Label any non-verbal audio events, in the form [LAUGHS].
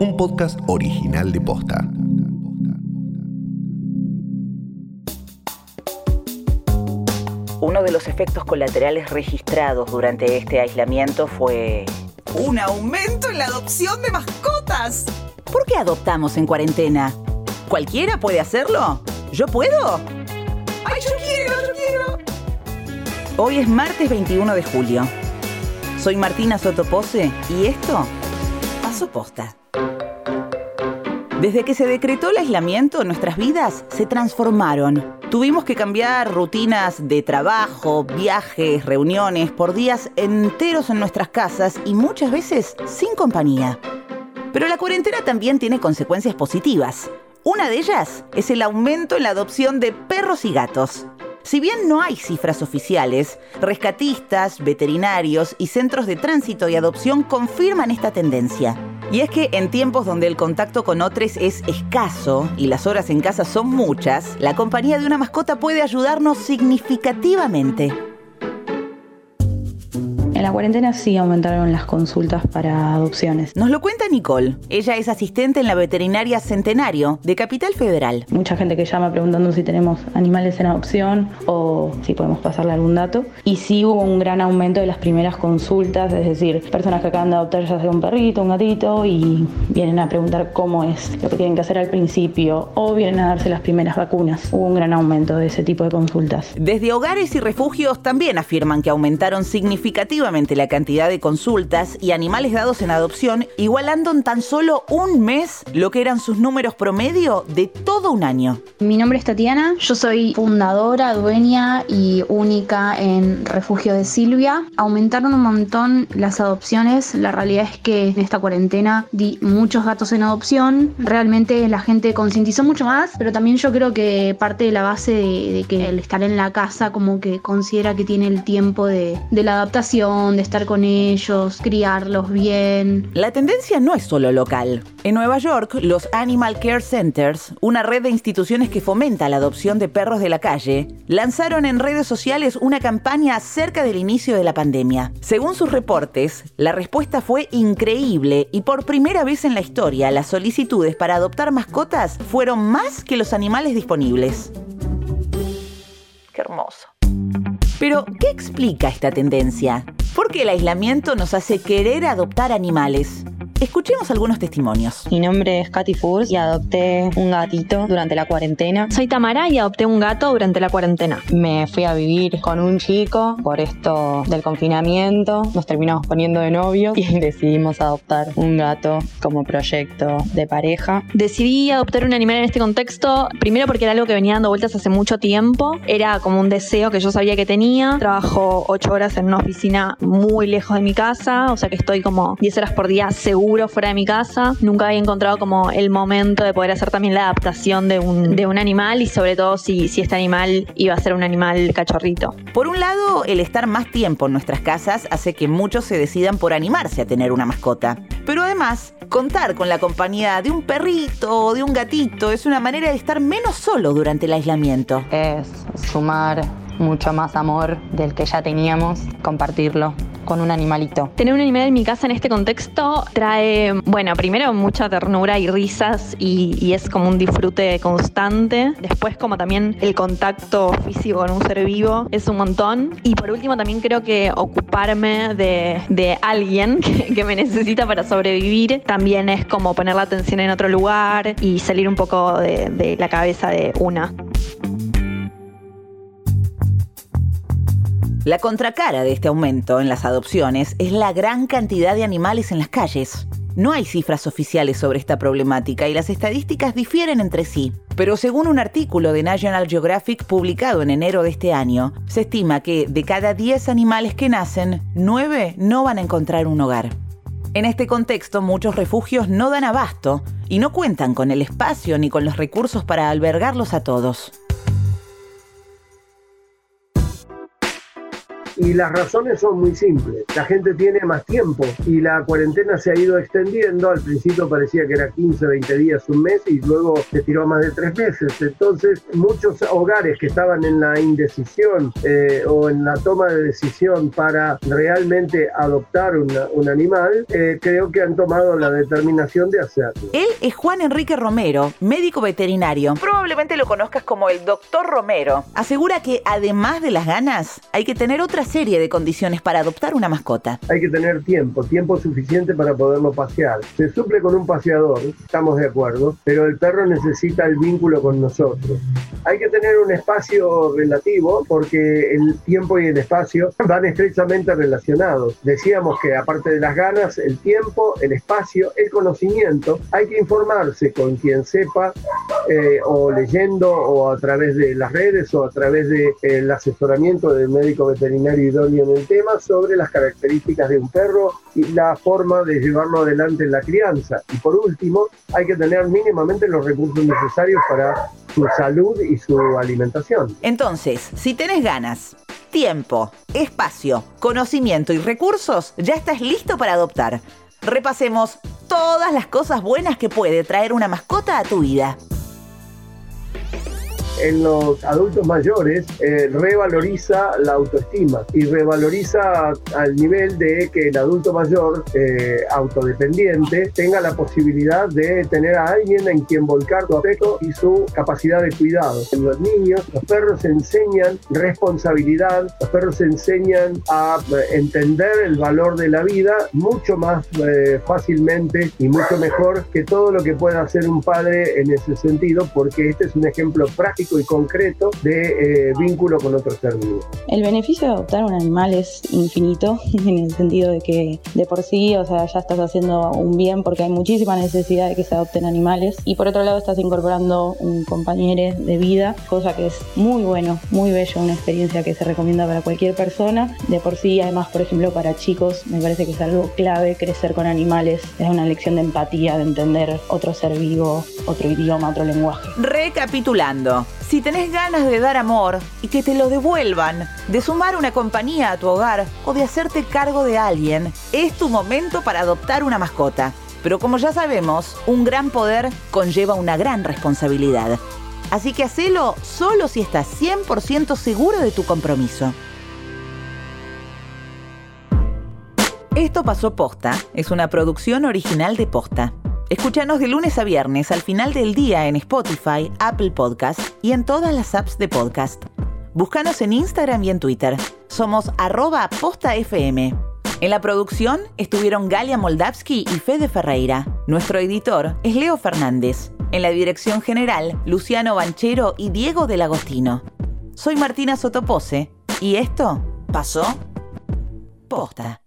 un podcast original de Posta. Uno de los efectos colaterales registrados durante este aislamiento fue... Un aumento en la adopción de mascotas. ¿Por qué adoptamos en cuarentena? ¿Cualquiera puede hacerlo? ¿Yo puedo? ¡Ay, yo quiero, yo quiero! Hoy es martes 21 de julio. Soy Martina Sotopose y esto pasó posta. Desde que se decretó el aislamiento, nuestras vidas se transformaron. Tuvimos que cambiar rutinas de trabajo, viajes, reuniones, por días enteros en nuestras casas y muchas veces sin compañía. Pero la cuarentena también tiene consecuencias positivas. Una de ellas es el aumento en la adopción de perros y gatos. Si bien no hay cifras oficiales, rescatistas, veterinarios y centros de tránsito y adopción confirman esta tendencia. Y es que en tiempos donde el contacto con otros es escaso y las horas en casa son muchas, la compañía de una mascota puede ayudarnos significativamente. En la cuarentena sí aumentaron las consultas para adopciones. Nos lo cuenta Nicole. Ella es asistente en la veterinaria Centenario de Capital Federal. Mucha gente que llama preguntando si tenemos animales en adopción o si podemos pasarle algún dato. Y sí hubo un gran aumento de las primeras consultas, es decir, personas que acaban de adoptar ya sea un perrito, un gatito y vienen a preguntar cómo es lo que tienen que hacer al principio o vienen a darse las primeras vacunas. Hubo un gran aumento de ese tipo de consultas. Desde hogares y refugios también afirman que aumentaron significativamente la cantidad de consultas y animales dados en adopción, igualando en tan solo un mes lo que eran sus números promedio de todo un año. Mi nombre es Tatiana, yo soy fundadora, dueña y única en Refugio de Silvia. Aumentaron un montón las adopciones, la realidad es que en esta cuarentena di muchos gatos en adopción, realmente la gente concientizó mucho más, pero también yo creo que parte de la base de, que el estar en la casa como que considera que tiene el tiempo de, de la adaptación, de estar con ellos, criarlos bien. La tendencia no es solo local. En Nueva York, los Animal Care Centers, una red de instituciones que fomenta la adopción de perros de la calle, lanzaron en redes sociales una campaña acerca del inicio de la pandemia. Según sus reportes, la respuesta fue increíble y por primera vez en la historia las solicitudes para adoptar mascotas fueron más que los animales disponibles. Qué hermoso. Pero, ¿qué explica esta tendencia? ¿Por qué el aislamiento nos hace querer adoptar animales? Escuchemos algunos testimonios. Mi nombre es Katy Furs y adopté un gatito durante la cuarentena. Soy Tamara y adopté un gato durante la cuarentena. Me fui a vivir con un chico por esto del confinamiento. Nos terminamos poniendo de novios y [LAUGHS] decidimos adoptar un gato como proyecto de pareja. Decidí adoptar un animal en este contexto, primero porque era algo que venía dando vueltas hace mucho tiempo. Era como un deseo que yo sabía que tenía. Trabajo ocho horas en una oficina muy lejos de mi casa, o sea que estoy como 10 horas por día seguro fuera de mi casa. Nunca había encontrado como el momento de poder hacer también la adaptación de un, de un animal y sobre todo si, si este animal iba a ser un animal cachorrito. Por un lado, el estar más tiempo en nuestras casas hace que muchos se decidan por animarse a tener una mascota. Pero además, contar con la compañía de un perrito o de un gatito es una manera de estar menos solo durante el aislamiento. Es sumar mucho más amor del que ya teníamos, compartirlo con un animalito. Tener un animal en mi casa en este contexto trae, bueno, primero mucha ternura y risas y, es como un disfrute constante. Después como también el contacto físico con un ser vivo es un montón. Y por último también creo que ocuparme de, alguien [LAUGHS] que, me necesita para sobrevivir también es como poner la atención en otro lugar y salir un poco de la cabeza de una. La contracara de este aumento en las adopciones es la gran cantidad de animales en las calles. No hay cifras oficiales sobre esta problemática y las estadísticas difieren entre sí. Pero según un artículo de National Geographic publicado en enero de este año, se estima que de cada 10 animales que nacen, 9 no van a encontrar un hogar. En este contexto, muchos refugios no dan abasto y no cuentan con el espacio ni con los recursos para albergarlos a todos. Y las razones son muy simples. La gente tiene más tiempo y la cuarentena se ha ido extendiendo. Al principio parecía que era 15, 20 días, un mes y luego se tiró a más de tres meses. Entonces, muchos hogares que estaban en la indecisión eh, o en la toma de decisión para realmente adoptar un animal, eh, creo que han tomado la determinación de hacerlo. Él es Juan Enrique Romero, médico veterinario. Probablemente lo conozcas como el doctor Romero. Asegura que además de las ganas, hay que tener serie de condiciones para adoptar una mascota. Hay que tener tiempo, tiempo suficiente para poderlo pasear. Se suple con un paseador, estamos de acuerdo, pero el perro necesita el vínculo con nosotros. Hay que tener un espacio relativo porque el tiempo y el espacio van estrechamente relacionados. Decíamos que aparte de las ganas, el tiempo, el espacio, el conocimiento, hay que informarse con quien sepa eh, o leyendo o a través de las redes o a través del de, asesoramiento del médico veterinario idóneo en el tema sobre las características de un perro y la forma de llevarlo adelante en la crianza. Y por último, hay que tener mínimamente los recursos necesarios para su salud y su alimentación. Entonces, si tenés ganas, tiempo, espacio, conocimiento y recursos, ya estás listo para adoptar. Repasemos todas las cosas buenas que puede traer una mascota a tu vida en los adultos mayores eh, revaloriza la autoestima y revaloriza al nivel de que el adulto mayor eh, autodependiente tenga la posibilidad de tener a alguien en quien volcar su afecto y su capacidad de cuidado. En los niños, los perros enseñan responsabilidad, los perros enseñan a eh, entender el valor de la vida mucho más fácilmente y mucho mejor que todo lo que pueda hacer un padre en ese sentido, porque este es un ejemplo práctico y concreto de eh, vínculo con otro ser vivo. El beneficio de adoptar un animal es infinito, [LAUGHS] en el sentido de que de por sí, o sea, ya estás haciendo un bien porque hay muchísima necesidad de que se adopten animales y por otro lado estás incorporando un compañero de vida, cosa que es muy bueno, muy bello, una experiencia que se recomienda para cualquier persona. De por sí, además, por ejemplo, para chicos, me parece que es algo clave crecer con animales, es una lección de empatía, de entender otro ser vivo, otro idioma, otro lenguaje. Recapitulando, si tenés ganas de dar amor y que te lo devuelvan, de sumar una compañía a tu hogar o de hacerte cargo de alguien, es tu momento para adoptar una mascota. Pero como ya sabemos, un gran poder conlleva una gran responsabilidad. Así que hacelo solo si estás 100% seguro de tu compromiso. Esto pasó posta, es una producción original de posta. Escúchanos de lunes a viernes al final del día en Spotify, Apple Podcast y en todas las apps de podcast. Búscanos en Instagram y en Twitter. Somos arroba postafm. En la producción estuvieron Galia Moldavsky y Fede Ferreira. Nuestro editor es Leo Fernández. En la dirección general, Luciano Banchero y Diego del Agostino. Soy Martina Sotopose y esto pasó posta.